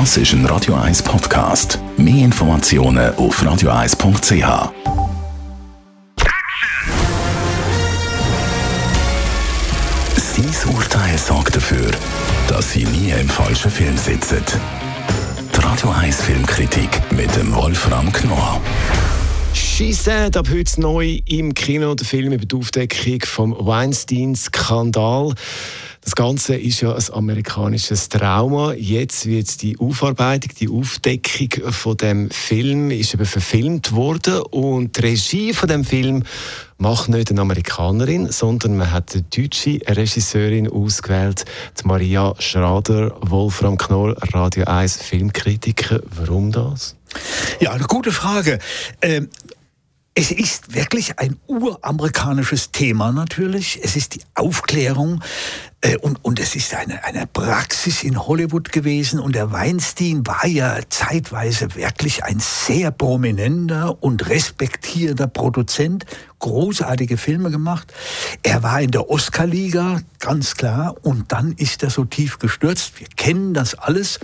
Das ist ein Radio 1 Podcast. Mehr Informationen auf radio1.ch. Sein Urteil sorgt dafür, dass Sie nie im falschen Film sitzen. Die Radio 1 Filmkritik mit dem Wolfram Knorr. Said, ab heute neu im Kino, der Film über die Aufdeckung vom Weinstein-Skandal. Das Ganze ist ja ein amerikanisches Trauma. Jetzt wird die Aufarbeitung, die Aufdeckung von dem Film ist eben verfilmt worden und die Regie von dem Film macht nicht eine Amerikanerin, sondern man hat eine deutsche Regisseurin ausgewählt, die Maria Schrader, Wolfram Knoll, Radio 1 Filmkritiker. Warum das? Ja, eine gute Frage. Ähm es ist wirklich ein uramerikanisches Thema natürlich. Es ist die Aufklärung äh, und, und es ist eine, eine Praxis in Hollywood gewesen. Und der Weinstein war ja zeitweise wirklich ein sehr prominenter und respektierter Produzent. Großartige Filme gemacht. Er war in der Oscar-Liga, ganz klar. Und dann ist er so tief gestürzt. Wir kennen das alles.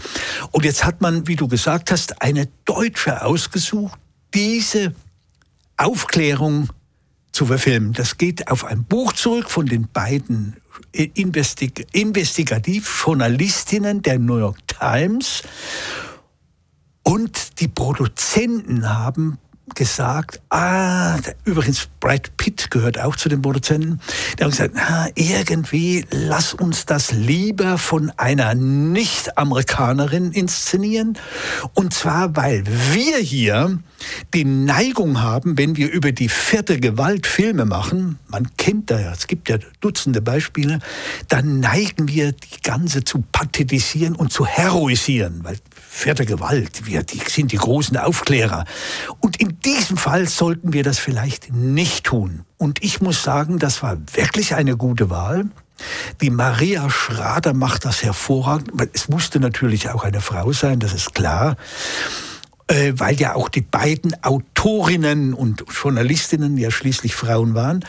Und jetzt hat man, wie du gesagt hast, eine Deutsche ausgesucht, diese Aufklärung zu verfilmen. Das geht auf ein Buch zurück von den beiden Investig Investigativjournalistinnen der New York Times. Und die Produzenten haben gesagt, ah, übrigens Brad Pitt gehört auch zu den Produzenten, der hat gesagt, ah, irgendwie lass uns das lieber von einer Nicht-Amerikanerin inszenieren. Und zwar, weil wir hier die Neigung haben, wenn wir über die vierte Gewalt Filme machen, man kennt da ja, es gibt ja Dutzende Beispiele, dann neigen wir die ganze zu pathetisieren und zu heroisieren, weil vierte Gewalt, wir die sind die großen Aufklärer. Und in diesem Fall sollten wir das vielleicht nicht tun. Und ich muss sagen, das war wirklich eine gute Wahl. Die Maria Schrader macht das hervorragend. Es musste natürlich auch eine Frau sein, das ist klar äh, weil ja auch die beiden Autorinnen und Journalistinnen ja schließlich Frauen waren.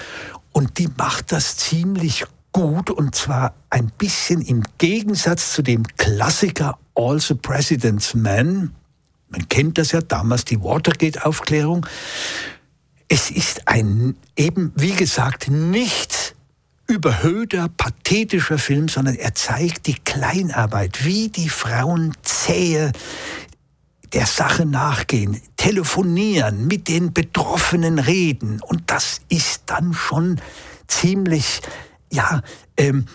Und die macht das ziemlich gut und zwar ein bisschen im Gegensatz zu dem Klassiker All the President's Men. Man kennt das ja damals, die Watergate-Aufklärung. Es ist ein eben, wie gesagt, nicht überhöhter, pathetischer Film, sondern er zeigt die Kleinarbeit, wie die Frauen zähe der Sache nachgehen, telefonieren, mit den Betroffenen reden. Und das ist dann schon ziemlich, ja, ähm,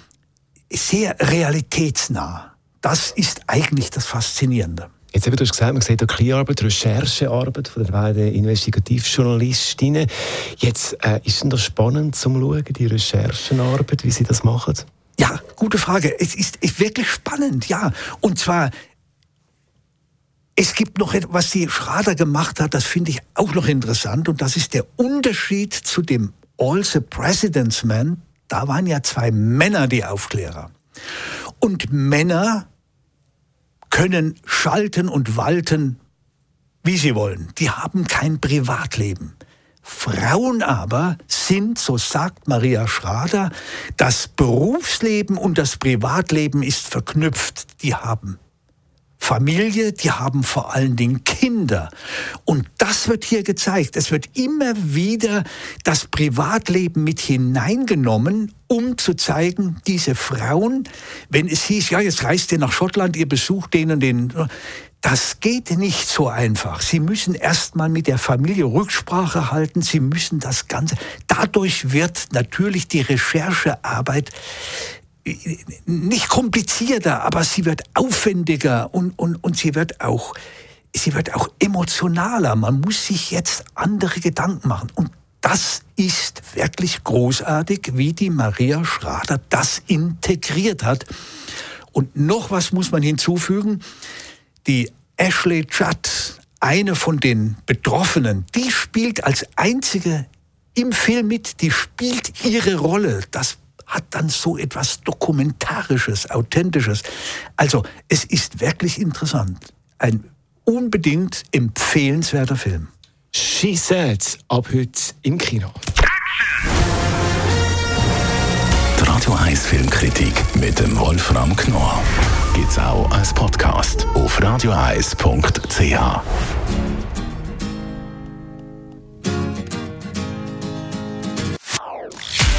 sehr realitätsnah. Das ist eigentlich das Faszinierende. Jetzt eben, du hast gesagt, man sieht auch Kleinarbeit, Recherchearbeit von den beiden Investigativjournalistinnen. Jetzt äh, ist denn das spannend zum Schauen, die Recherchenarbeit, wie sie das machen? Ja, gute Frage. Es ist, ist wirklich spannend, ja. Und zwar es gibt noch etwas, was die Schrader gemacht hat, das finde ich auch noch interessant, und das ist der Unterschied zu dem All the President's Men. Da waren ja zwei Männer die Aufklärer. Und Männer können schalten und walten, wie sie wollen. Die haben kein Privatleben. Frauen aber sind, so sagt Maria Schrader, das Berufsleben und das Privatleben ist verknüpft. Die haben Familie, die haben vor allen Dingen Kinder. Und das wird hier gezeigt. Es wird immer wieder das Privatleben mit hineingenommen, um zu zeigen, diese Frauen, wenn es hieß, ja, jetzt reist ihr nach Schottland, ihr besucht denen den, das geht nicht so einfach. Sie müssen erstmal mit der Familie Rücksprache halten. Sie müssen das Ganze. Dadurch wird natürlich die Recherchearbeit nicht komplizierter, aber sie wird aufwendiger und, und, und sie wird auch sie wird auch emotionaler. Man muss sich jetzt andere Gedanken machen. Und das ist wirklich großartig, wie die Maria Schrader das integriert hat. Und noch was muss man hinzufügen. Die Ashley Judd, eine von den Betroffenen, die spielt als einzige im Film mit, die spielt ihre Rolle. Das hat dann so etwas Dokumentarisches, Authentisches. Also es ist wirklich interessant. Ein unbedingt empfehlenswerter Film. She Said ab heute im Kino. Die Radio 1 Filmkritik mit dem Wolfram Knorr gibt es auch als Podcast auf radioeis.ch.